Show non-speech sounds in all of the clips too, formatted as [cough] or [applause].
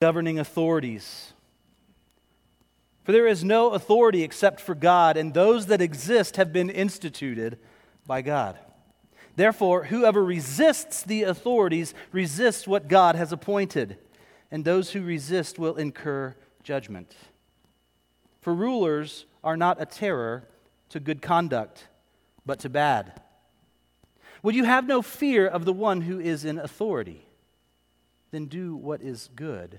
governing authorities. For there is no authority except for God, and those that exist have been instituted by God. Therefore, whoever resists the authorities resists what God has appointed, and those who resist will incur judgment. For rulers are not a terror to good conduct, but to bad. Would you have no fear of the one who is in authority? Then do what is good,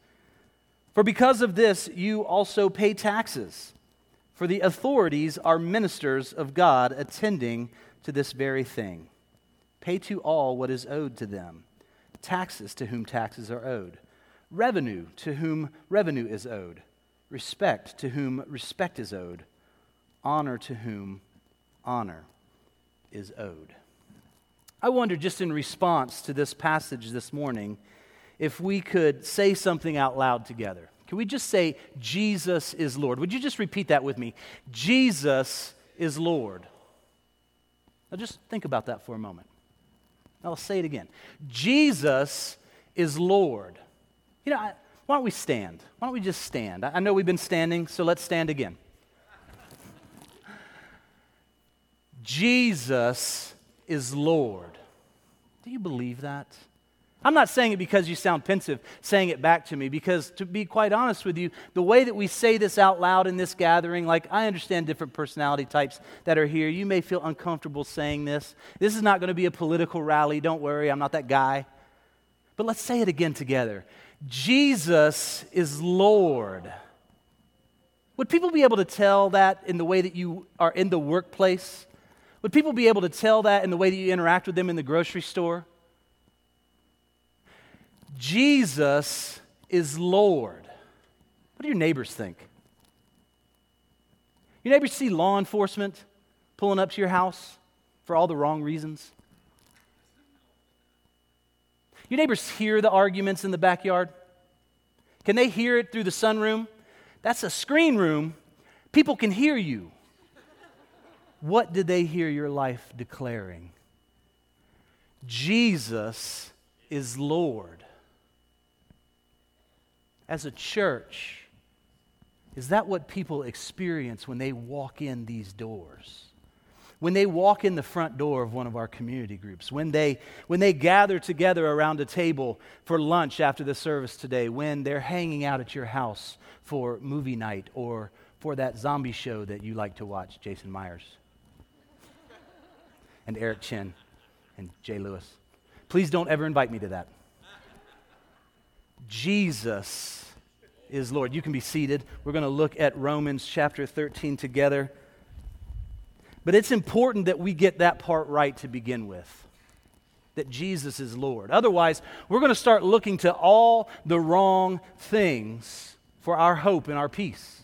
For because of this, you also pay taxes. For the authorities are ministers of God, attending to this very thing. Pay to all what is owed to them taxes to whom taxes are owed, revenue to whom revenue is owed, respect to whom respect is owed, honor to whom honor is owed. I wonder, just in response to this passage this morning, if we could say something out loud together. Can we just say, Jesus is Lord? Would you just repeat that with me? Jesus is Lord. Now just think about that for a moment. I'll say it again. Jesus is Lord. You know, why don't we stand? Why don't we just stand? I know we've been standing, so let's stand again. Jesus is Lord. Do you believe that? I'm not saying it because you sound pensive, saying it back to me, because to be quite honest with you, the way that we say this out loud in this gathering, like I understand different personality types that are here. You may feel uncomfortable saying this. This is not going to be a political rally. Don't worry, I'm not that guy. But let's say it again together Jesus is Lord. Would people be able to tell that in the way that you are in the workplace? Would people be able to tell that in the way that you interact with them in the grocery store? Jesus is Lord. What do your neighbors think? Your neighbors see law enforcement pulling up to your house for all the wrong reasons? Your neighbors hear the arguments in the backyard? Can they hear it through the sunroom? That's a screen room. People can hear you. What did they hear your life declaring? Jesus is Lord as a church, is that what people experience when they walk in these doors? When they walk in the front door of one of our community groups, when they, when they gather together around a table for lunch after the service today, when they're hanging out at your house for movie night or for that zombie show that you like to watch, Jason Myers and Eric Chin and Jay Lewis. Please don't ever invite me to that. Jesus is Lord. You can be seated. We're going to look at Romans chapter 13 together. But it's important that we get that part right to begin with that Jesus is Lord. Otherwise, we're going to start looking to all the wrong things for our hope and our peace.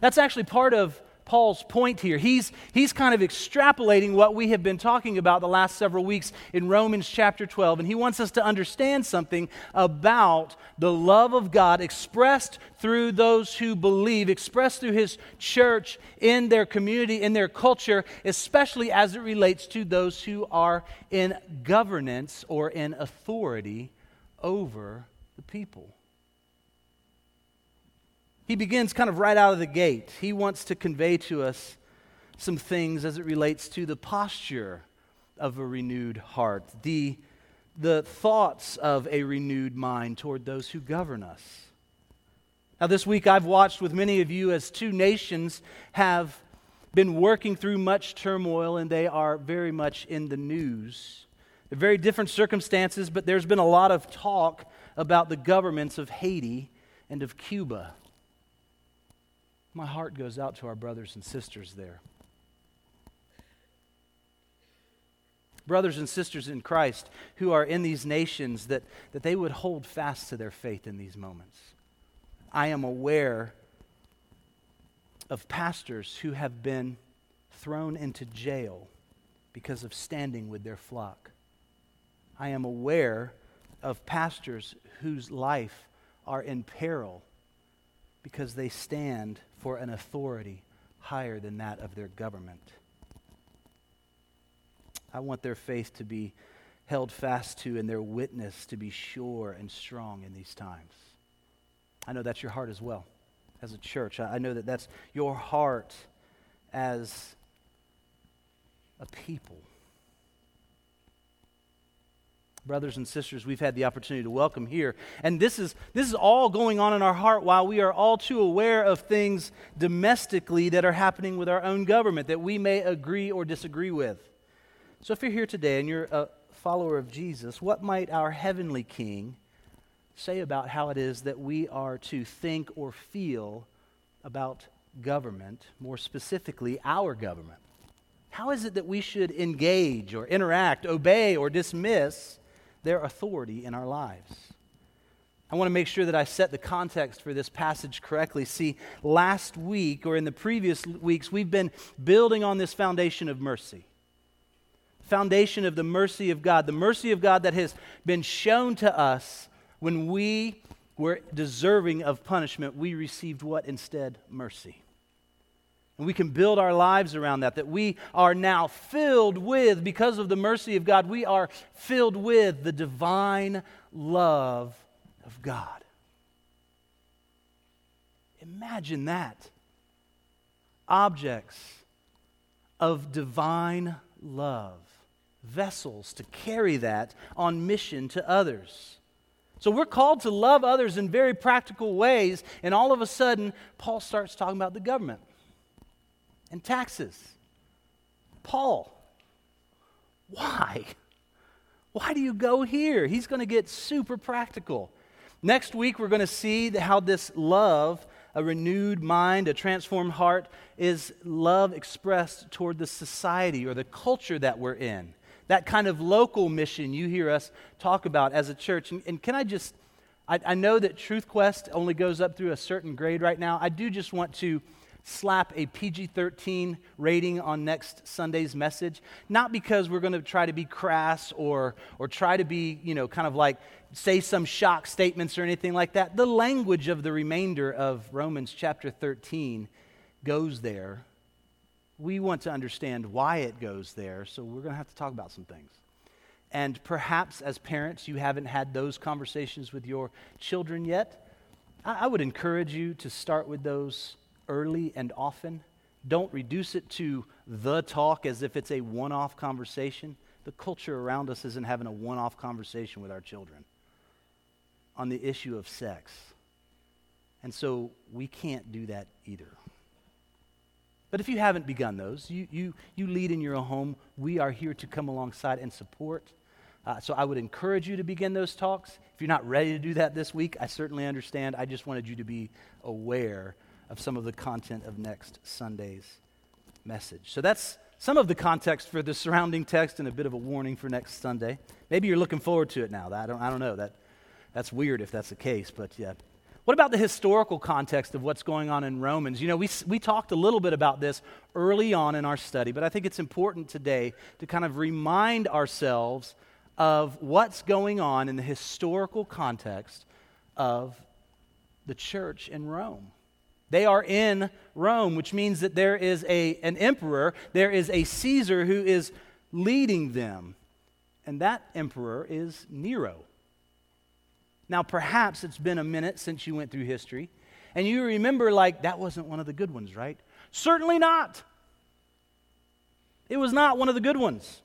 That's actually part of Paul's point here. He's, he's kind of extrapolating what we have been talking about the last several weeks in Romans chapter 12, and he wants us to understand something about the love of God expressed through those who believe, expressed through his church in their community, in their culture, especially as it relates to those who are in governance or in authority over the people. He begins kind of right out of the gate. He wants to convey to us some things as it relates to the posture of a renewed heart, the, the thoughts of a renewed mind toward those who govern us. Now, this week I've watched with many of you as two nations have been working through much turmoil and they are very much in the news. They're very different circumstances, but there's been a lot of talk about the governments of Haiti and of Cuba. My heart goes out to our brothers and sisters there. Brothers and sisters in Christ who are in these nations, that, that they would hold fast to their faith in these moments. I am aware of pastors who have been thrown into jail because of standing with their flock. I am aware of pastors whose life are in peril because they stand for an authority higher than that of their government. I want their faith to be held fast to and their witness to be sure and strong in these times. I know that's your heart as well as a church. I know that that's your heart as a people. Brothers and sisters, we've had the opportunity to welcome here. And this is, this is all going on in our heart while we are all too aware of things domestically that are happening with our own government that we may agree or disagree with. So if you're here today and you're a follower of Jesus, what might our heavenly King say about how it is that we are to think or feel about government, more specifically, our government? How is it that we should engage or interact, obey or dismiss their authority in our lives? I want to make sure that I set the context for this passage correctly. See, last week or in the previous weeks, we've been building on this foundation of mercy. Foundation of the mercy of God, the mercy of God that has been shown to us when we were deserving of punishment, we received what instead? Mercy. And we can build our lives around that, that we are now filled with, because of the mercy of God, we are filled with the divine love of God. Imagine that. Objects of divine love, vessels to carry that on mission to others. So we're called to love others in very practical ways, and all of a sudden, Paul starts talking about the government and taxes. Paul, why? Why do you go here? He's going to get super practical. Next week, we're going to see how this love, a renewed mind, a transformed heart, is love expressed toward the society or the culture that we're in. That kind of local mission you hear us talk about as a church. And, and can I just, I, I know that Truth Quest only goes up through a certain grade right now. I do just want to slap a PG 13 rating on next Sunday's message. Not because we're going to try to be crass or, or try to be, you know, kind of like say some shock statements or anything like that. The language of the remainder of Romans chapter 13 goes there. We want to understand why it goes there, so we're going to have to talk about some things. And perhaps as parents, you haven't had those conversations with your children yet. I, I would encourage you to start with those early and often. Don't reduce it to the talk as if it's a one off conversation. The culture around us isn't having a one off conversation with our children on the issue of sex. And so we can't do that either. But if you haven't begun those, you, you, you lead in your own home. We are here to come alongside and support. Uh, so I would encourage you to begin those talks. If you're not ready to do that this week, I certainly understand. I just wanted you to be aware of some of the content of next Sunday's message. So that's some of the context for the surrounding text and a bit of a warning for next Sunday. Maybe you're looking forward to it now. I don't, I don't know. That, that's weird if that's the case, but yeah. What about the historical context of what's going on in Romans? You know, we, we talked a little bit about this early on in our study, but I think it's important today to kind of remind ourselves of what's going on in the historical context of the church in Rome. They are in Rome, which means that there is a, an emperor, there is a Caesar who is leading them. And that emperor is Nero. Now, perhaps it's been a minute since you went through history, and you remember, like, that wasn't one of the good ones, right? Certainly not. It was not one of the good ones.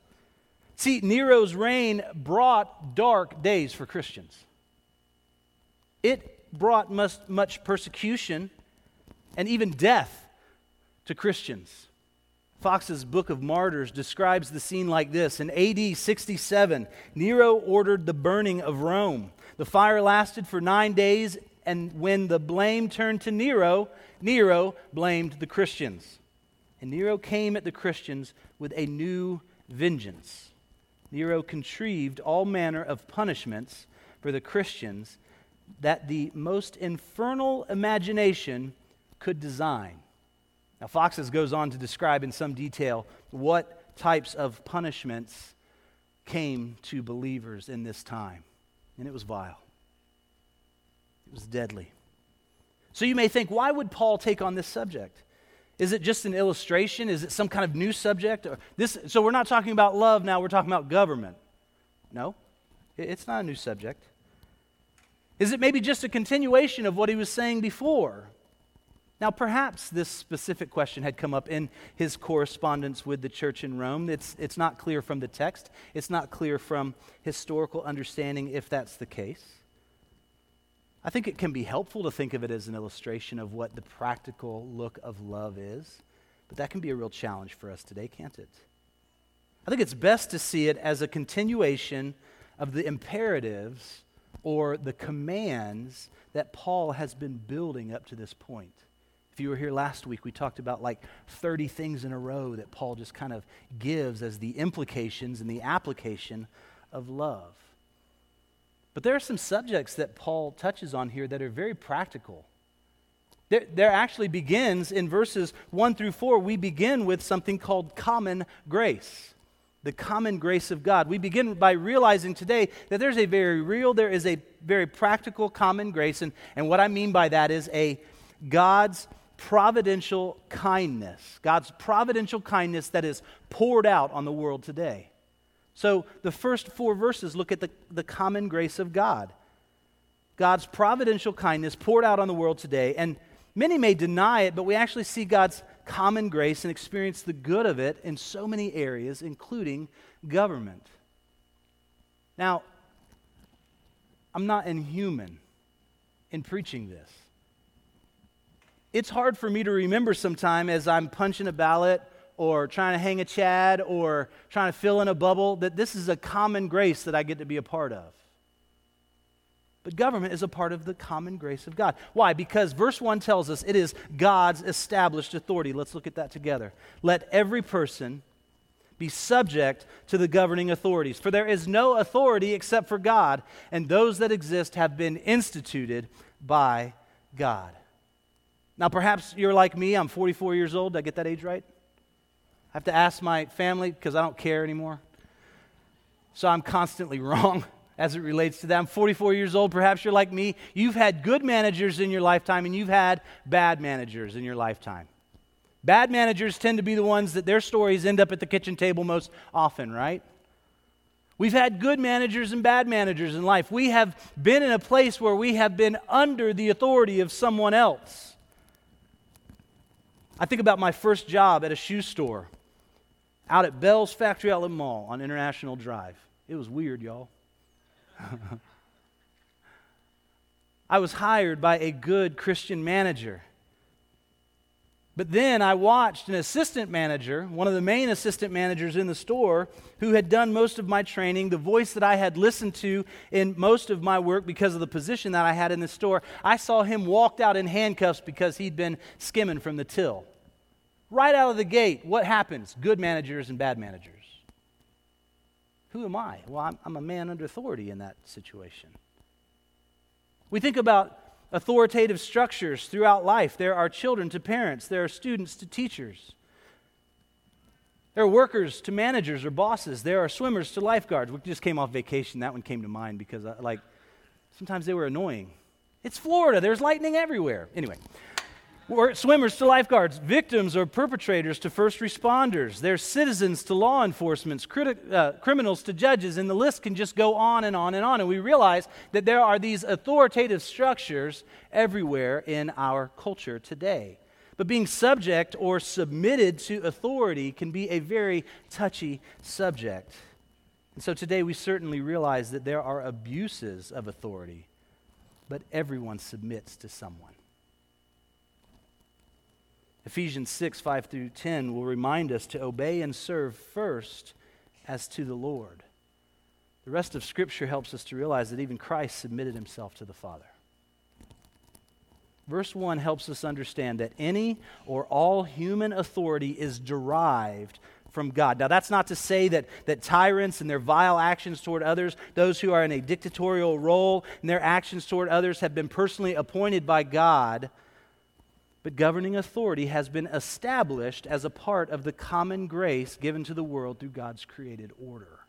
See, Nero's reign brought dark days for Christians. It brought much, much persecution and even death to Christians. Foxe's Book of Martyrs describes the scene like this In AD 67, Nero ordered the burning of Rome. The fire lasted for nine days, and when the blame turned to Nero, Nero blamed the Christians. And Nero came at the Christians with a new vengeance. Nero contrived all manner of punishments for the Christians that the most infernal imagination could design. Now, Foxe's goes on to describe in some detail what types of punishments came to believers in this time, and it was vile, it was deadly. So you may think, why would Paul take on this subject? Is it just an illustration? Is it some kind of new subject? Or this, so we're not talking about love now, we're talking about government. No, it's not a new subject. Is it maybe just a continuation of what he was saying before? Now, perhaps this specific question had come up in his correspondence with the church in Rome. It's, it's not clear from the text, it's not clear from historical understanding if that's the case. I think it can be helpful to think of it as an illustration of what the practical look of love is, but that can be a real challenge for us today, can't it? I think it's best to see it as a continuation of the imperatives or the commands that Paul has been building up to this point. If you were here last week, we talked about like 30 things in a row that Paul just kind of gives as the implications and the application of love. But there are some subjects that Paul touches on here that are very practical. There, there, actually begins in verses 1 through 4, we begin with something called common grace. The common grace of God. We begin by realizing today that there's a very real, there is a very practical common grace. And, and what I mean by that is a God's providential kindness. God's providential kindness that is poured out on the world today. So the first four verses look at the, the common grace of God. God's providential kindness poured out on the world today. And many may deny it, but we actually see God's common grace and experience the good of it in so many areas, including government. Now, I'm not inhuman in preaching this. It's hard for me to remember sometime as I'm punching a ballot or trying to hang a chad or trying to fill in a bubble, that this is a common grace that I get to be a part of. But government is a part of the common grace of God. Why? Because verse 1 tells us it is God's established authority. Let's look at that together. Let every person be subject to the governing authorities. For there is no authority except for God, and those that exist have been instituted by God. Now, perhaps you're like me. I'm 44 years old. Did I get that age right? I have to ask my family because I don't care anymore. So I'm constantly [laughs] wrong as it relates to that. I'm 44 years old. Perhaps you're like me. You've had good managers in your lifetime and you've had bad managers in your lifetime. Bad managers tend to be the ones that their stories end up at the kitchen table most often, right? We've had good managers and bad managers in life. We have been in a place where we have been under the authority of someone else. I think about my first job at a shoe store out at Belz Factory Outlet Mall on International Drive. It was weird, y'all. [laughs] I was hired by a good Christian manager. But then I watched an assistant manager, one of the main assistant managers in the store, who had done most of my training, the voice that I had listened to in most of my work because of the position that I had in the store. I saw him walked out in handcuffs because he'd been skimming from the till. Right out of the gate, what happens? Good managers and bad managers. Who am I? Well, I'm, I'm a man under authority in that situation. We think about authoritative structures throughout life. There are children to parents, there are students to teachers. There are workers to managers or bosses. There are swimmers to lifeguards. We just came off vacation. That one came to mind because, I, uh, like, sometimes they were annoying. It's Florida. There's lightning everywhere. Anyway, swimmers to lifeguards, victims or perpetrators to first responders, there's citizens to law enforcement, criti- uh, criminals to judges, and the list can just go on and on and on. And we realize that there are these authoritative structures everywhere in our culture today. But being subject or submitted to authority can be a very touchy subject. And so today we certainly realize that there are abuses of authority, but everyone submits to someone. Ephesians 6, 5 through 10 will remind us to obey and serve first as to the Lord. The rest of Scripture helps us to realize that even Christ submitted himself to the Father. Verse 1 helps us understand that any or all human authority is derived from God. Now, that's not to say that, that tyrants and their vile actions toward others, those who are in a dictatorial role and their actions toward others, have been personally appointed by God but governing authority has been established as a part of the common grace given to the world through God's created order.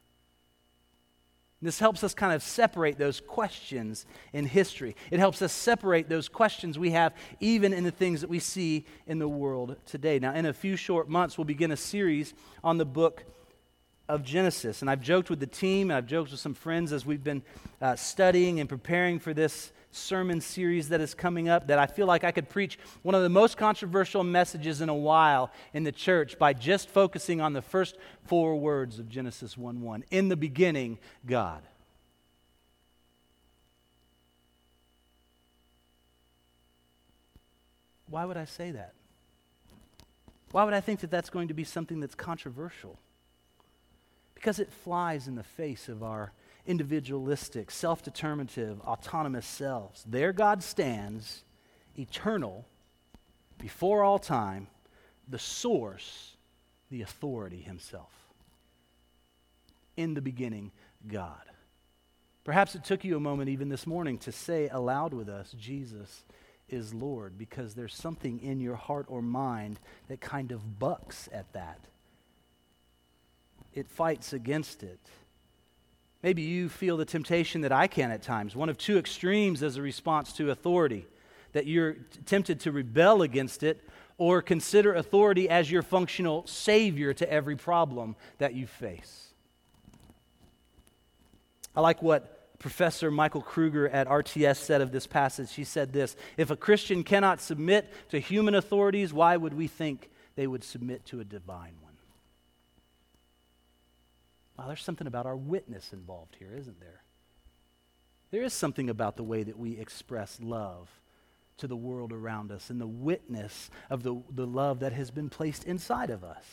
This helps us kind of separate those questions in history. It helps us separate those questions we have even in the things that we see in the world today. Now, in a few short months, we'll begin a series on the book of Genesis. And I've joked with the team, and I've joked with some friends as we've been uh, studying and preparing for this sermon series that is coming up that I feel like I could preach one of the most controversial messages in a while in the church by just focusing on the first four words of Genesis 1 1. In the beginning, God. Why would I say that? Why would I think that that's going to be something that's controversial? Because it flies in the face of our individualistic, self determinative, autonomous selves. There God stands, eternal, before all time, the source, the authority himself. In the beginning, God. Perhaps it took you a moment even this morning to say aloud with us, Jesus is Lord, because there's something in your heart or mind that kind of bucks at that. It fights against it. Maybe you feel the temptation that I can at times, one of two extremes as a response to authority, that you're tempted to rebel against it or consider authority as your functional savior to every problem that you face. I like what Professor Michael Kruger at RTS said of this passage. He said this If a Christian cannot submit to human authorities, why would we think they would submit to a divine one? Well, there's something about our witness involved here, isn't there? There is something about the way that we express love to the world around us and the witness of the, the love that has been placed inside of us.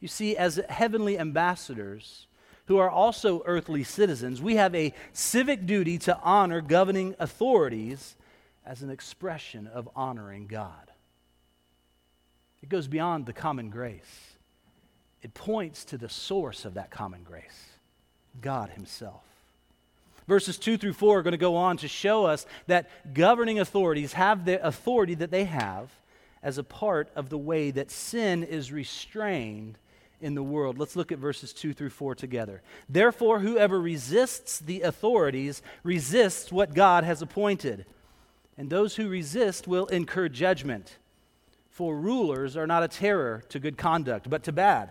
You see, as heavenly ambassadors who are also earthly citizens, we have a civic duty to honor governing authorities as an expression of honoring God. It goes beyond the common grace it points to the source of that common grace God Himself. Verses 2 through 4 are going to go on to show us that governing authorities have the authority that they have as a part of the way that sin is restrained in the world. Let's look at verses 2 through 4 together. Therefore, whoever resists the authorities resists what God has appointed, and those who resist will incur judgment. For rulers are not a terror to good conduct, but to bad.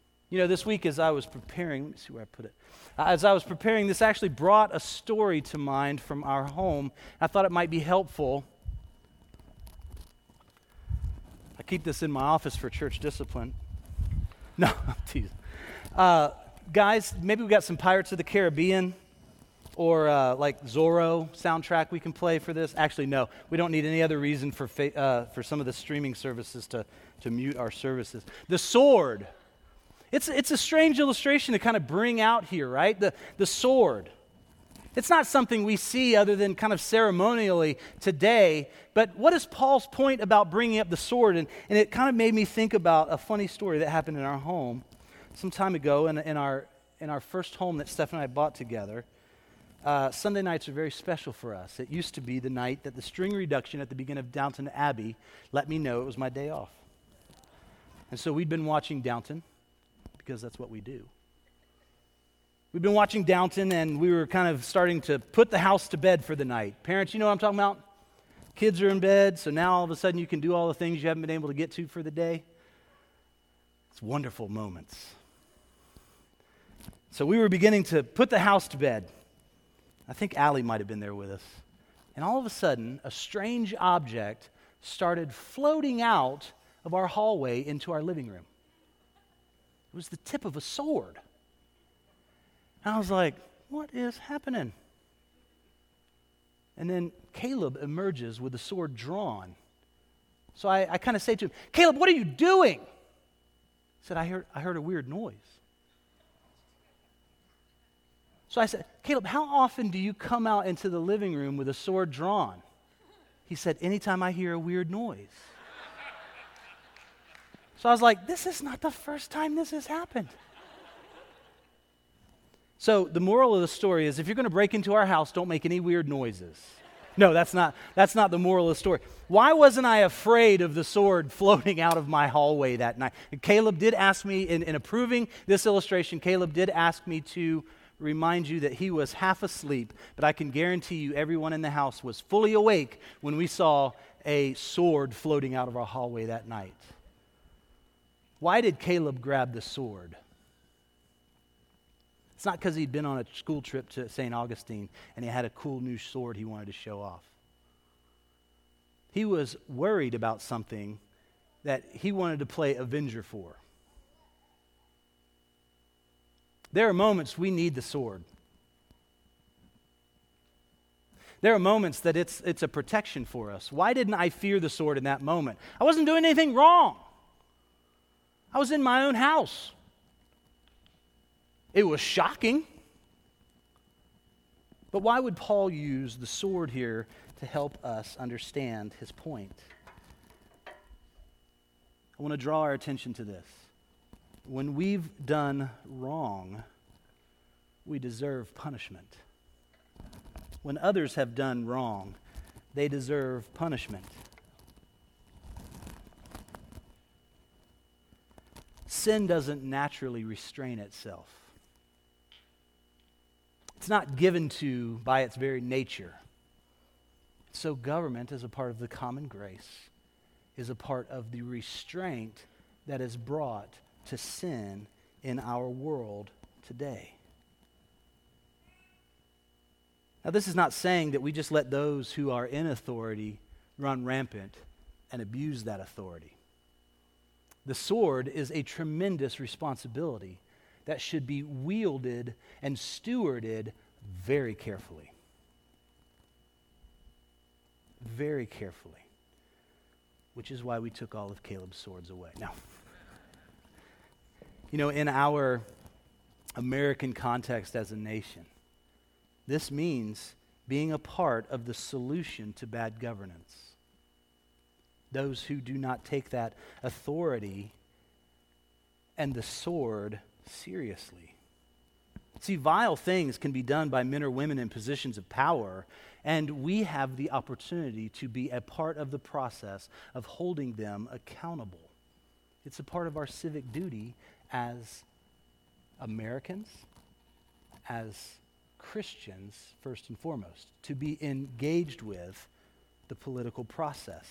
You know, this week as I was preparing, let me see where I put it. Uh, as I was preparing, this actually brought a story to mind from our home. I thought it might be helpful. I keep this in my office for church discipline. [laughs] No, I'm teasing. Uh, guys, maybe we got some Pirates of the Caribbean or uh, like Zorro soundtrack we can play for this. Actually, no, we don't need any other reason for, fa- uh, for some of the streaming services to, to mute our services. The sword. It's, it's a strange illustration to kind of bring out here, right? The, the sword. It's not something we see other than kind of ceremonially today, but what is Paul's point about bringing up the sword? And, and it kind of made me think about a funny story that happened in our home some time ago in, in, our, in our first home that Steph and I bought together. Uh, Sunday nights are very special for us. It used to be the night that the string reduction at the beginning of Downton Abbey let me know it was my day off. And so we'd been watching Downton because that's what we do. We've been watching Downton and we were kind of starting to put the house to bed for the night. Parents, you know what I'm talking about? Kids are in bed, so now all of a sudden you can do all the things you haven't been able to get to for the day. It's wonderful moments. So we were beginning to put the house to bed. I think Allie might have been there with us. And all of a sudden, a strange object started floating out of our hallway into our living room. It was the tip of a sword. And I was like, what is happening? And then Caleb emerges with the sword drawn. So I, I kind of say to him, Caleb, what are you doing? He said, I heard, I heard a weird noise. So I said, Caleb, how often do you come out into the living room with a sword drawn? He said, Anytime I hear a weird noise. So I was like, This is not the first time this has happened. So the moral of the story is if you're going to break into our house, don't make any weird noises. No, that's not, that's not the moral of the story. Why wasn't I afraid of the sword [laughs] floating out of my hallway that night? Caleb did ask me, in, in approving this illustration, Caleb did ask me to remind you that he was half asleep, but I can guarantee you everyone in the house was fully awake when we saw a sword floating out of our hallway that night. Why did Caleb grab the sword? It's not because he'd been on a school trip to St. Augustine and he had a cool new sword he wanted to show off. He was worried about something that he wanted to play Avenger for. There are moments we need the sword. There are moments that it's, it's a protection for us. Why didn't I fear the sword in that moment? I wasn't doing anything wrong. I was in my own house. It was shocking. But why would Paul use the sword here to help us understand his point? I want to draw our attention to this. When we've done wrong, we deserve punishment. When others have done wrong, they deserve punishment. Sin doesn't naturally restrain itself. It's not given to by its very nature. So, government, as a part of the common grace, is a part of the restraint that is brought to sin in our world today. Now, this is not saying that we just let those who are in authority run rampant and abuse that authority. The sword is a tremendous responsibility that should be wielded and stewarded very carefully. Very carefully. Which is why we took all of Caleb's swords away. Now, you know, in our American context as a nation, this means being a part of the solution to bad governance. Those who do not take that authority and the sword seriously. See, vile things can be done by men or women in positions of power, and we have the opportunity to be a part of the process of holding them accountable. It's a part of our civic duty as Americans, as Christians, first and foremost, to be engaged with the political process.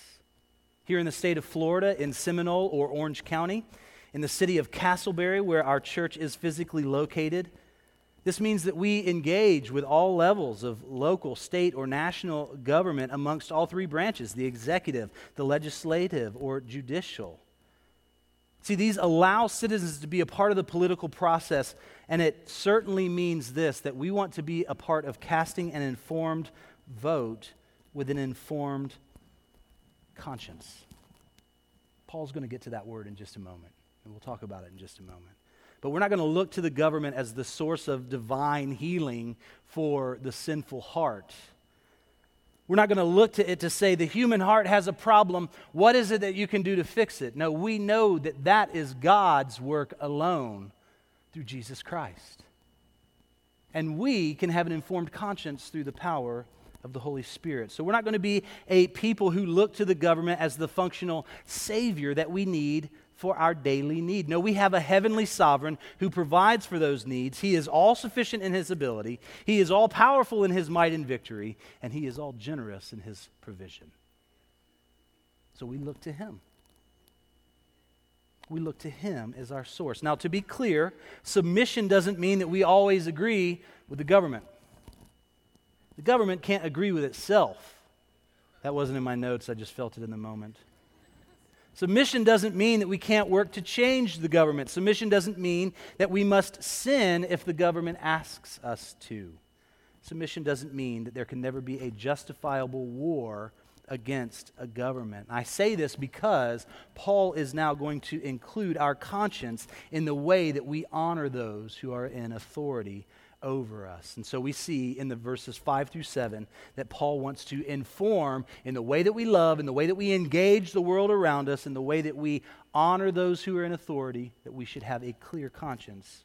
Here in the state of Florida, in Seminole or Orange County, in the city of Casselberry, where our church is physically located, this means that we engage with all levels of local, state, or national government amongst all three branches the executive, the legislative, or judicial. See, these allow citizens to be a part of the political process, and it certainly means this that we want to be a part of casting an informed vote with an informed conscience. Paul's going to get to that word in just a moment, and we'll talk about it in just a moment. But we're not going to look to the government as the source of divine healing for the sinful heart. We're not going to look to it to say the human heart has a problem. What is it that you can do to fix it? No, we know that that is God's work alone through Jesus Christ. And we can have an informed conscience through the power of the Holy Spirit. So we're not going to be a people who look to the government as the functional Savior that we need for our daily need. No, we have a heavenly sovereign who provides for those needs. He is all sufficient in his ability, he is all powerful in his might and victory, and he is all generous in his provision. So we look to him. We look to him as our source. Now, to be clear, submission doesn't mean that we always agree with the government. The government can't agree with itself. That wasn't in my notes, I just felt it in the moment. Submission doesn't mean that we can't work to change the government. Submission doesn't mean that we must sin if the government asks us to. Submission doesn't mean that there can never be a justifiable war against a government. I say this because Paul is now going to include our conscience in the way that we honor those who are in authority over us. And so we see in the verses 5 through 7 that Paul wants to inform in the way that we love, in the way that we engage the world around us, in the way that we honor those who are in authority, that we should have a clear conscience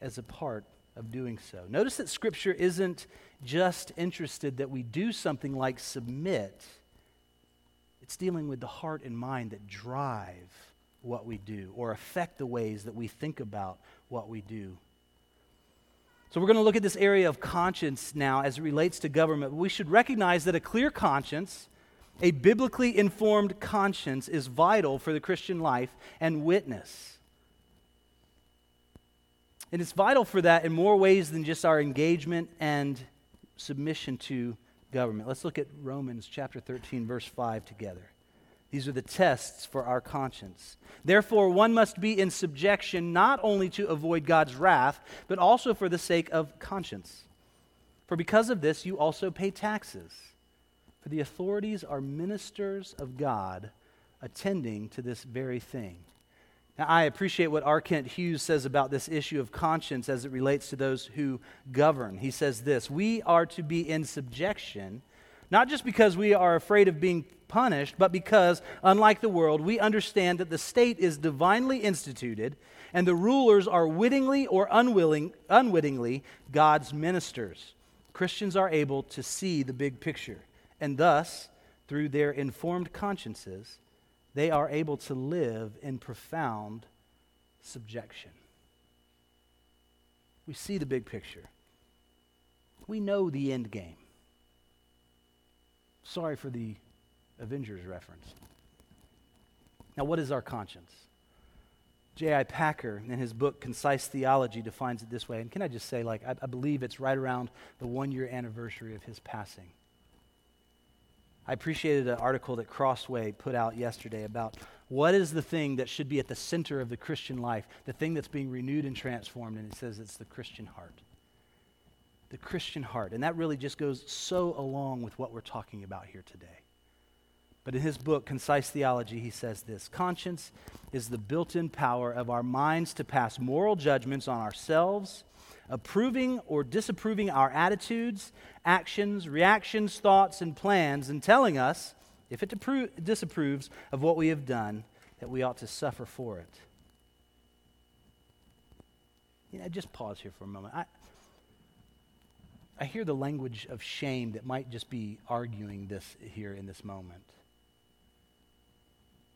as a part of doing so. Notice that Scripture isn't just interested that we do something like submit, it's dealing with the heart and mind that drive what we do or affect the ways that we think about what we do. So, we're going to look at this area of conscience now as it relates to government. We should recognize that a clear conscience, a biblically informed conscience, is vital for the Christian life and witness. And it's vital for that in more ways than just our engagement and submission to government. Let's look at Romans chapter 13, verse 5 together. These are the tests for our conscience. Therefore, one must be in subjection not only to avoid God's wrath, but also for the sake of conscience. For because of this, you also pay taxes. For the authorities are ministers of God, attending to this very thing. Now, I appreciate what R. Kent Hughes says about this issue of conscience as it relates to those who govern. He says this We are to be in subjection, not just because we are afraid of being punished, but because, unlike the world, we understand that the state is divinely instituted and the rulers are wittingly or unwilling, unwittingly God's ministers. Christians are able to see the big picture, and thus, through their informed consciences, they are able to live in profound subjection. We see the big picture. We know the end game. Sorry for the Avengers reference. Now, what is our conscience? J.I. Packer, in his book Concise Theology, defines it this way. And can I just say, like, I, I believe it's right around the one year anniversary of his passing. I appreciated an article that Crossway put out yesterday about what is the thing that should be at the center of the Christian life, the thing that's being renewed and transformed. And it says it's the Christian heart. The Christian heart. And that really just goes so along with what we're talking about here today. But in his book, Concise Theology, he says this Conscience is the built in power of our minds to pass moral judgments on ourselves, approving or disapproving our attitudes, actions, reactions, thoughts, and plans, and telling us, if it appro- disapproves of what we have done, that we ought to suffer for it. You know, just pause here for a moment. I, I hear the language of shame that might just be arguing this here in this moment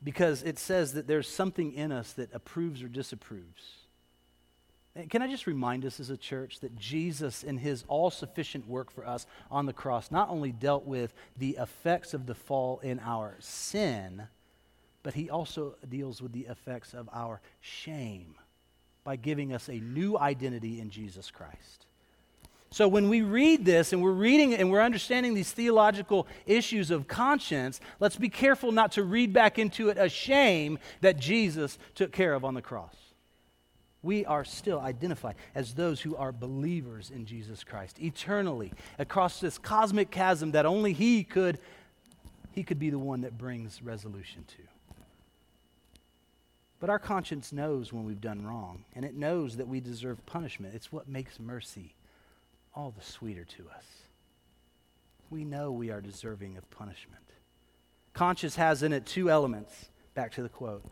because it says that there's something in us that approves or disapproves. Can I just remind us as a church that Jesus, in his all sufficient work for us on the cross, not only dealt with the effects of the fall in our sin, but he also deals with the effects of our shame by giving us a new identity in Jesus Christ. So when we read this and we're reading and we're understanding these theological issues of conscience, let's be careful not to read back into it a shame that Jesus took care of on the cross. We are still identified as those who are believers in Jesus Christ eternally across this cosmic chasm that only he could he could be the one that brings resolution to. But our conscience knows when we've done wrong, and it knows that we deserve punishment. It's what makes mercy all the sweeter to us. We know we are deserving of punishment. Conscience has in it two elements. Back to the quote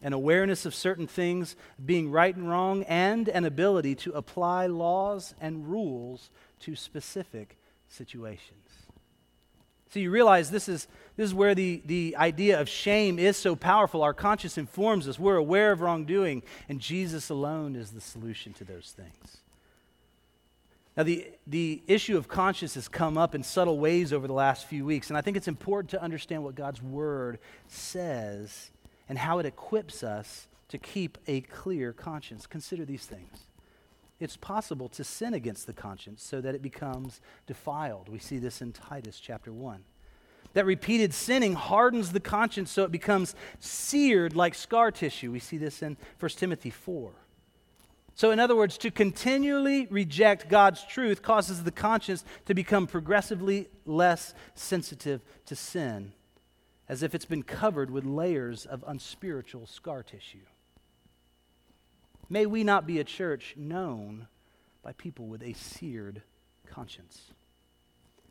an awareness of certain things being right and wrong, and an ability to apply laws and rules to specific situations. So you realize this is, this is where the, the idea of shame is so powerful. Our conscience informs us. We're aware of wrongdoing, and Jesus alone is the solution to those things. Now, the, the issue of conscience has come up in subtle ways over the last few weeks, and I think it's important to understand what God's Word says and how it equips us to keep a clear conscience. Consider these things. It's possible to sin against the conscience so that it becomes defiled. We see this in Titus chapter 1. That repeated sinning hardens the conscience so it becomes seared like scar tissue. We see this in 1 Timothy 4. So, in other words, to continually reject God's truth causes the conscience to become progressively less sensitive to sin, as if it's been covered with layers of unspiritual scar tissue. May we not be a church known by people with a seared conscience.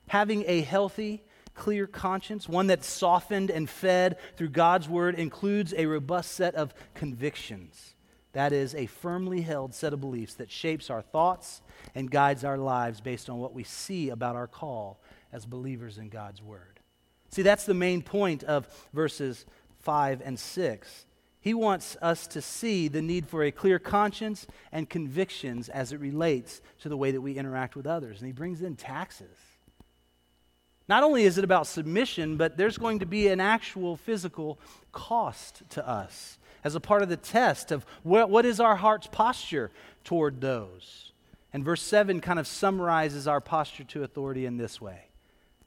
Having a healthy, clear conscience, one that's softened and fed through God's word, includes a robust set of convictions. That is, a firmly held set of beliefs that shapes our thoughts and guides our lives based on what we see about our call as believers in God's word. See, that's the main point of verses 5 and 6. He wants us to see the need for a clear conscience and convictions as it relates to the way that we interact with others. And he brings in taxes. Not only is it about submission, but there's going to be an actual physical cost to us as a part of the test of what, what is our heart's posture toward those. And verse 7 kind of summarizes our posture to authority in this way.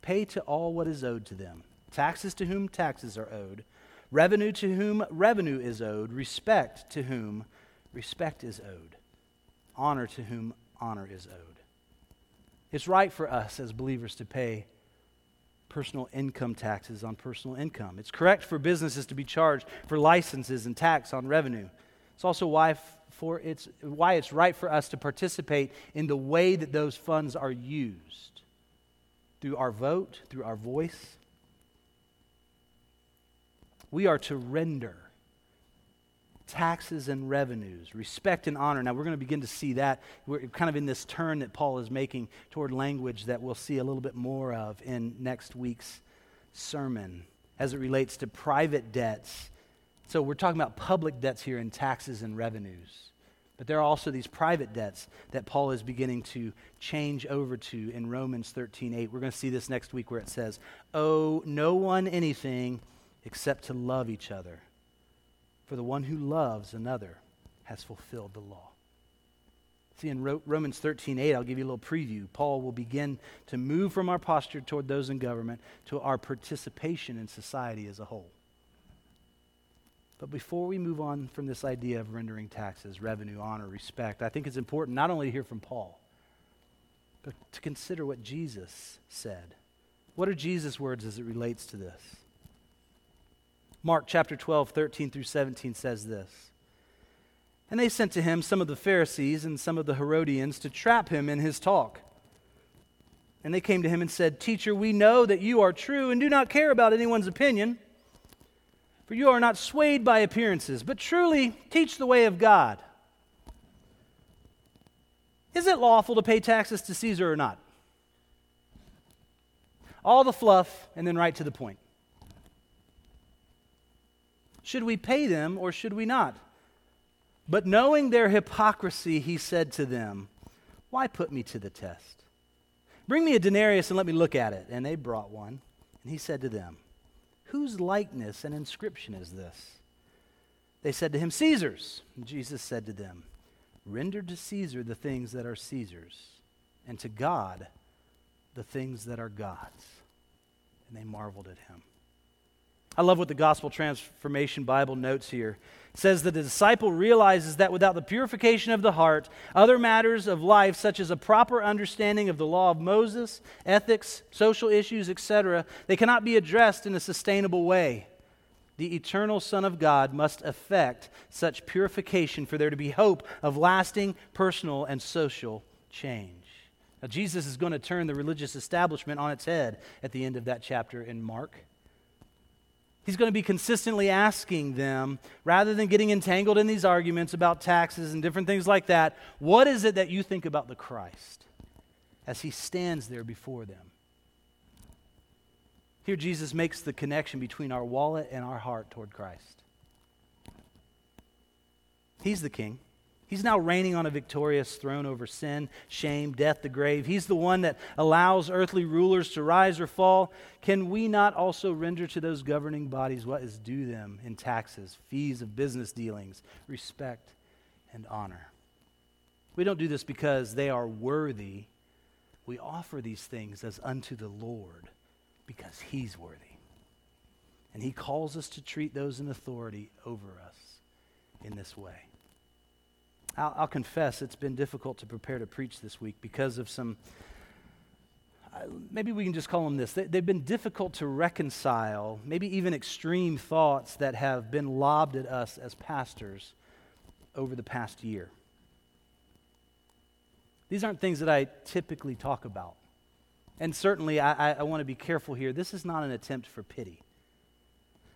Pay to all what is owed to them, taxes to whom taxes are owed, revenue to whom revenue is owed, respect to whom respect is owed, honor to whom honor is owed. It's right for us as believers to pay personal income taxes on personal income. It's correct for businesses to be charged for licenses and tax on revenue. It's also why, for it's, why it's right for us to participate in the way that those funds are used through our vote, through our voice. We are to render taxes and revenues, respect and honor. Now, we're going to begin to see that. We're kind of in this turn that Paul is making toward language that we'll see a little bit more of in next week's sermon as it relates to private debts. So, we're talking about public debts here in taxes and revenues. But there are also these private debts that Paul is beginning to change over to in Romans 13 8. We're going to see this next week where it says, Owe no one anything except to love each other. For the one who loves another has fulfilled the law. See, in Romans 13, 8, I'll give you a little preview. Paul will begin to move from our posture toward those in government to our participation in society as a whole. But before we move on from this idea of rendering taxes, revenue, honor, respect, I think it's important not only to hear from Paul, but to consider what Jesus said. What are Jesus' words as it relates to this? Mark chapter 12, 13 through 17 says this. And they sent to him some of the Pharisees and some of the Herodians to trap him in his talk. And they came to him and said, Teacher, we know that you are true and do not care about anyone's opinion. For you are not swayed by appearances, but truly teach the way of God. Is it lawful to pay taxes to Caesar or not? All the fluff and then right to the point. Should we pay them or should we not? But knowing their hypocrisy, he said to them, Why put me to the test? Bring me a denarius and let me look at it. And they brought one. And he said to them, Whose likeness and inscription is this? They said to him, Caesar's. And Jesus said to them, Render to Caesar the things that are Caesar's, and to God the things that are God's. And they marveled at him. I love what the Gospel Transformation Bible notes here. It says that the disciple realizes that without the purification of the heart, other matters of life, such as a proper understanding of the law of Moses, ethics, social issues, etc., they cannot be addressed in a sustainable way. The eternal Son of God must effect such purification for there to be hope of lasting personal and social change. Now, Jesus is going to turn the religious establishment on its head at the end of that chapter in Mark. He's going to be consistently asking them, rather than getting entangled in these arguments about taxes and different things like that, what is it that you think about the Christ as he stands there before them? Here, Jesus makes the connection between our wallet and our heart toward Christ. He's the king. He's now reigning on a victorious throne over sin, shame, death, the grave. He's the one that allows earthly rulers to rise or fall. Can we not also render to those governing bodies what is due them in taxes, fees of business dealings, respect, and honor? We don't do this because they are worthy. We offer these things as unto the Lord because He's worthy. And He calls us to treat those in authority over us in this way. I'll, I'll, confess it's been difficult to prepare to preach this week because of some, uh, maybe we can just call them this. They, they've been difficult to reconcile, maybe even extreme thoughts that have been lobbed at us as pastors over the past year. These aren't things that I typically talk about. And certainly, I, I, I want to be careful here. This is not an attempt for pity.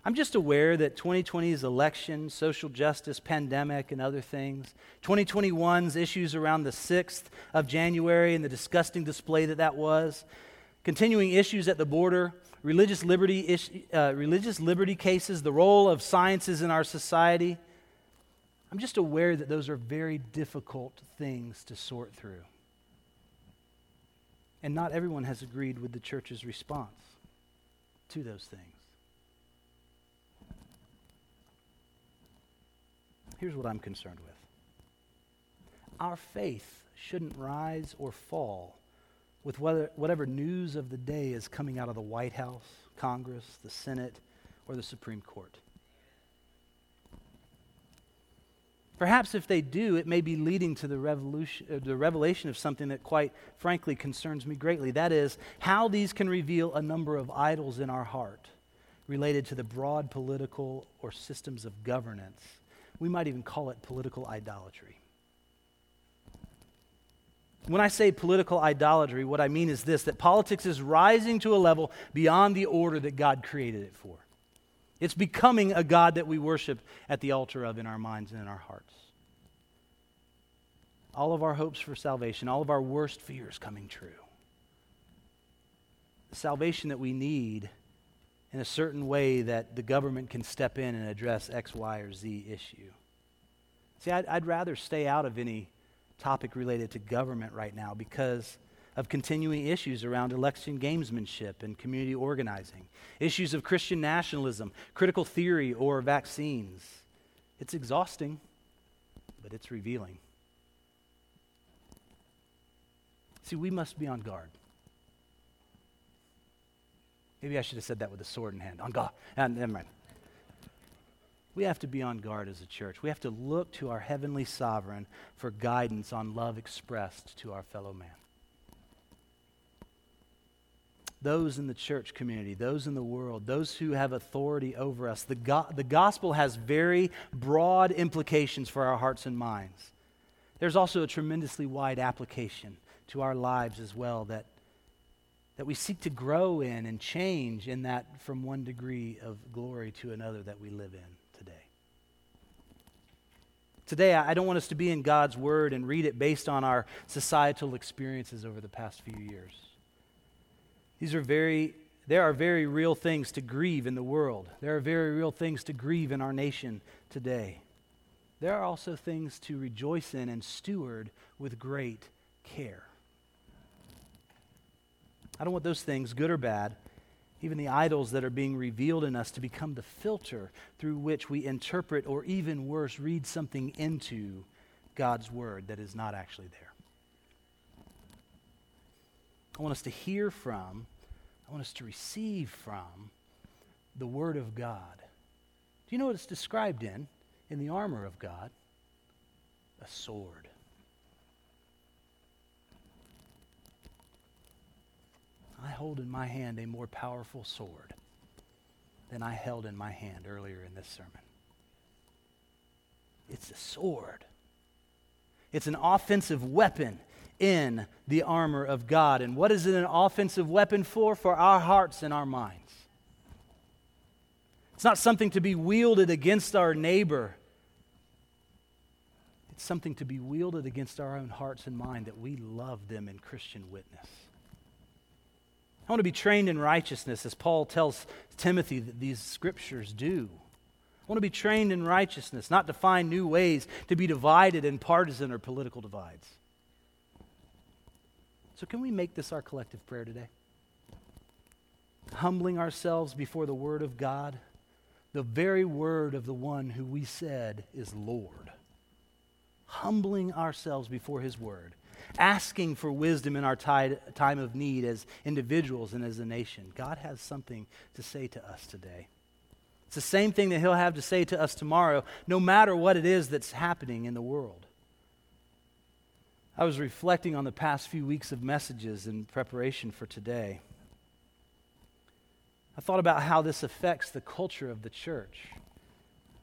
I'm just aware that 2020's election, social justice, pandemic, and other things, 2021's issues around the 6th of January and the disgusting display that that was, continuing issues at the border, religious liberty, uh, religious liberty cases, the role of sciences in our society. I'm just aware that those are very difficult things to sort through. And not everyone has agreed with the church's response to those things. Here's what I'm concerned with our faith shouldn't rise or fall with whether, whatever news of the day is coming out of the White House, Congress, the Senate, or the Supreme Court. Perhaps if they do, it may be leading to the, revolution, uh, the revelation of something that, quite frankly, concerns me greatly. That is, how these can reveal a number of idols in our heart related to the broad political or systems of governance we might even call it political idolatry. When I say political idolatry, what I mean is this that politics is rising to a level beyond the order that God created it for. It's becoming a God that we worship at the altar of in our minds and in our hearts. All of our hopes for salvation, all of our worst fears coming true. The salvation that we need in a certain way that the government can step in and address X, Y, or Z issue. See, I'd, I'd rather stay out of any topic related to government right now because of continuing issues around election gamesmanship and community organizing, issues of Christian nationalism, critical theory, or vaccines. It's exhausting, but it's revealing. See, we must be on guard. Maybe I should have said that with a sword in hand. On God. Uh, never mind. We have to be on guard as a church. We have to look to our heavenly sovereign for guidance on love expressed to our fellow man. Those in the church community, those in the world, those who have authority over us, the, go- the gospel has very broad implications for our hearts and minds. There's also a tremendously wide application to our lives as well that that we seek to grow in and change in that from one degree of glory to another that we live in today. Today, I don't want us to be in God's Word and read it based on our societal experiences over the past few years. These are very, there are very real things to grieve in the world. There are very real things to grieve in our nation today. There are also things to rejoice in and steward with great care. I don't want those things, good or bad, even the idols that are being revealed in us, to become the filter through which we interpret or even worse, read something into God's word that is not actually there. I want us to hear from, I want us to receive from the word of God. Do you know what it's described in? In the armor of God? A sword. I hold in my hand a more powerful sword than I held in my hand earlier in this sermon. It's a sword. It's an offensive weapon in the armor of God. And what is it an offensive weapon for? For our hearts and our minds. It's not something to be wielded against our neighbor. It's something to be wielded against our own hearts and mind that we love them in Christian witness. I want to be trained in righteousness, as Paul tells Timothy that these scriptures do. I want to be trained in righteousness, not to find new ways to be divided in partisan or political divides. So, can we make this our collective prayer today? Humbling ourselves before the Word of God, the very word of the one who we said is Lord. Humbling ourselves before His Word asking for wisdom in our time of need as individuals and as a nation. God has something to say to us today. It's the same thing that He'll have to say to us tomorrow, no matter what it is that's happening in the world. I was reflecting on the past few weeks of messages in preparation for today. I thought about how this affects the culture of the church.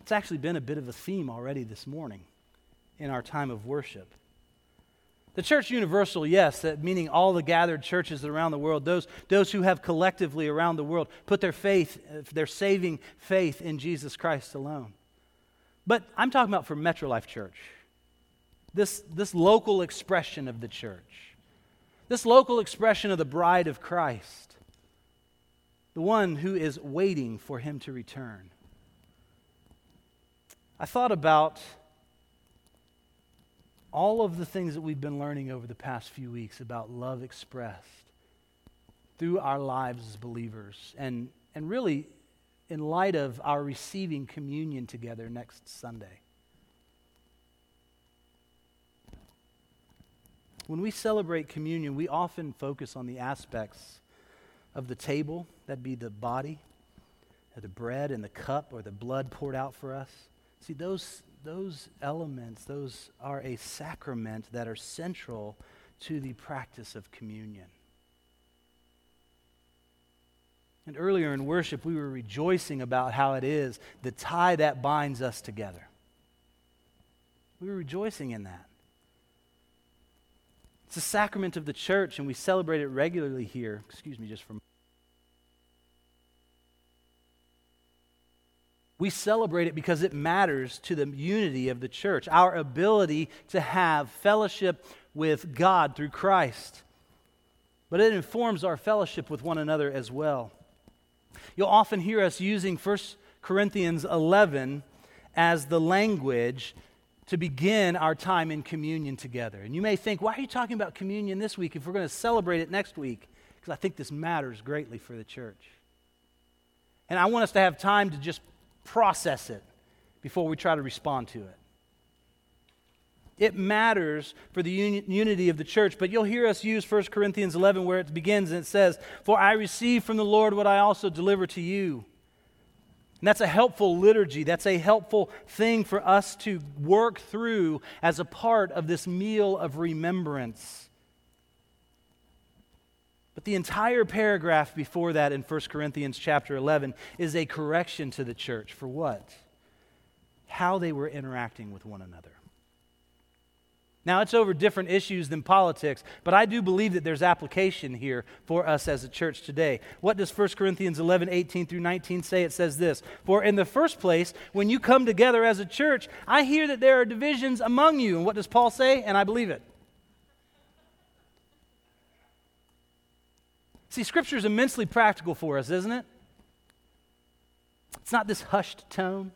It's actually been a bit of a theme already this morning in our time of worship. The church universal, yes, that meaning all the gathered churches around the world, those, those who have collectively around the world put their faith, uh, their saving faith in Jesus Christ alone. But I'm talking about for Metro Life Church, this, this local expression of the church, this local expression of the bride of Christ, the one who is waiting for him to return. I thought about all of the things that we've been learning over the past few weeks about love expressed through our lives as believers, and, and really in light of our receiving communion together next Sunday. When we celebrate communion, we often focus on the aspects of the table, that'd be the body, the bread and the cup, or the blood poured out for us. See, those those elements, those are a sacrament that are central to the practice of communion. And earlier in worship, we were rejoicing about how it is the tie that binds us together. We were rejoicing in that. It's a sacrament of the church, and we celebrate it regularly here. Excuse me just for We celebrate it because it matters to the unity of the church, our ability to have fellowship with God through Christ. But it informs our fellowship with one another as well. You'll often hear us using 1 Corinthians 11 as the language to begin our time in communion together. And you may think, why are you talking about communion this week if we're going to celebrate it next week? Because I think this matters greatly for the church. And I want us to have time to just process it before we try to respond to it. It matters for the uni- unity of the church, but you'll hear us use 1 Corinthians 11 where it begins and it says, For I receive from the Lord what I also deliver to you. And that's a helpful liturgy. That's a helpful thing for us to work through as a part of this meal of remembrance. But the entire paragraph before that in 1 Corinthians chapter 11 is a correction to the church for what? How they were interacting with one another. Now, it's over different issues than politics, but I do believe that there's application here for us as a church today. What does 1 Corinthians 11, 18 through 19 say? It says this For in the first place, when you come together as a church, I hear that there are divisions among you. And what does Paul say? And I believe it. See, Scripture is immensely practical for us, isn't it? It's not this hushed tone.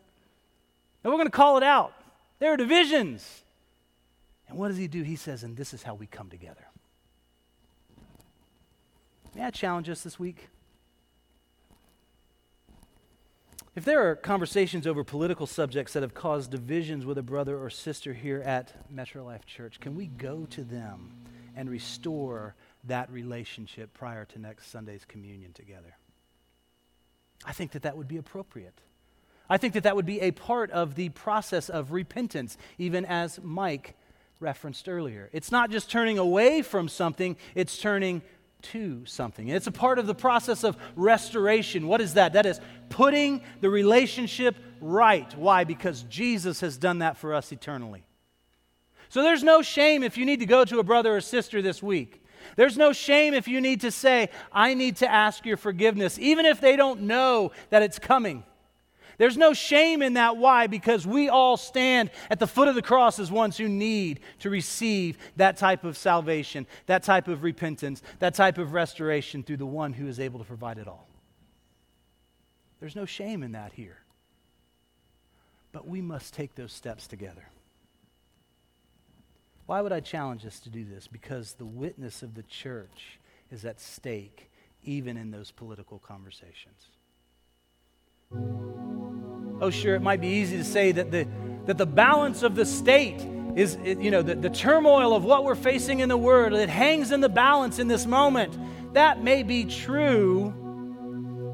And we're going to call it out. There are divisions. And what does he do? He says, and this is how we come together. May I challenge us this week? If there are conversations over political subjects that have caused divisions with a brother or sister here at Metro Life Church, can we go to them and restore that relationship prior to next Sunday's communion together. I think that that would be appropriate. I think that that would be a part of the process of repentance, even as Mike referenced earlier. It's not just turning away from something, it's turning to something. And it's a part of the process of restoration. What is that? That is putting the relationship right. Why? Because Jesus has done that for us eternally. So there's no shame if you need to go to a brother or sister this week there's no shame if you need to say, I need to ask your forgiveness, even if they don't know that it's coming. There's no shame in that. Why? Because we all stand at the foot of the cross as ones who need to receive that type of salvation, that type of repentance, that type of restoration through the one who is able to provide it all. There's no shame in that here. But we must take those steps together. Why would I challenge us to do this? Because the witness of the church is at stake, even in those political conversations. Oh, sure, it might be easy to say that the, that the balance of the state is, you know, the, the turmoil of what we're facing in the world, it hangs in the balance in this moment. That may be true,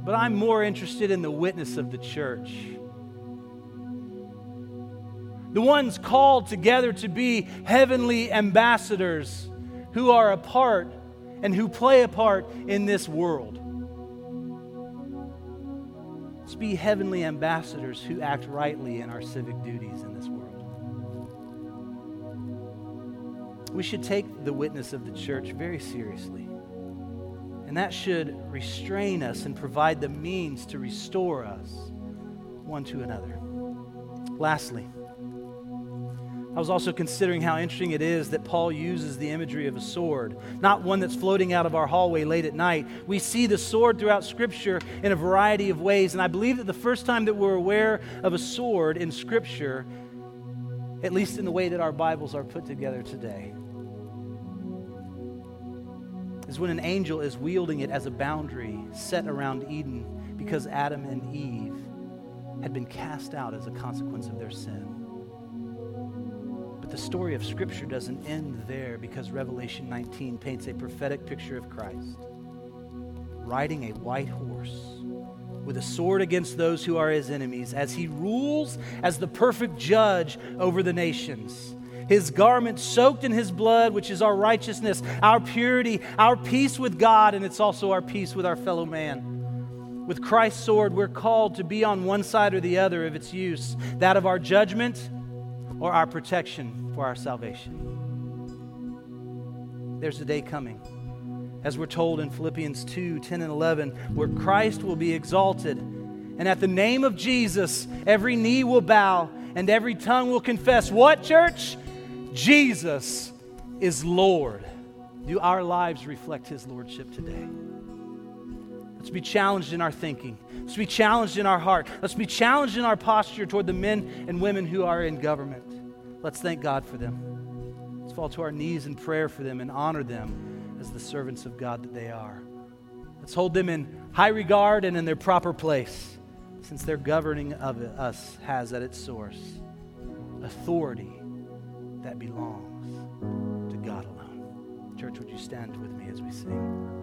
but I'm more interested in the witness of the church the ones called together to be heavenly ambassadors who are a part and who play a part in this world. Let's be heavenly ambassadors who act rightly in our civic duties in this world. we should take the witness of the church very seriously. And that should restrain us and provide the means to restore us one to another. Lastly, I was also considering how interesting it is that Paul uses the imagery of a sword, not one that's floating out of our hallway late at night. We see the sword throughout Scripture in a variety of ways, and I believe that the first time that we're aware of a sword in Scripture, at least in the way that our Bibles are put together today, is when an angel is wielding it as a boundary set around Eden because Adam and Eve had been cast out as a consequence of their sin. The story of Scripture doesn't end there because Revelation 19 paints a prophetic picture of Christ riding a white horse with a sword against those who are his enemies as he rules as the perfect judge over the nations his garment soaked in his blood, which is our righteousness, our purity, our peace with God, and it's also our peace with our fellow man. With Christ's sword, we're called to be on one side or the other of its use that of our judgment or our protection for our salvation. There's a day coming, as we're told in Philippians 2 10 and 11, where Christ will be exalted. And at the name of Jesus, every knee will bow and every tongue will confess what, church? Jesus is Lord. Do our lives reflect his lordship today? Let's be challenged in our thinking. Let's be challenged in our heart. Let's be challenged in our posture toward the men and women who are in government. Let's thank God for them. Let's fall to our knees in prayer for them and honor them as the servants of God that they are. Let's hold them in high regard and in their proper place, since their governing of us has at its source authority that belongs to God alone. Church, would you stand with me as we sing?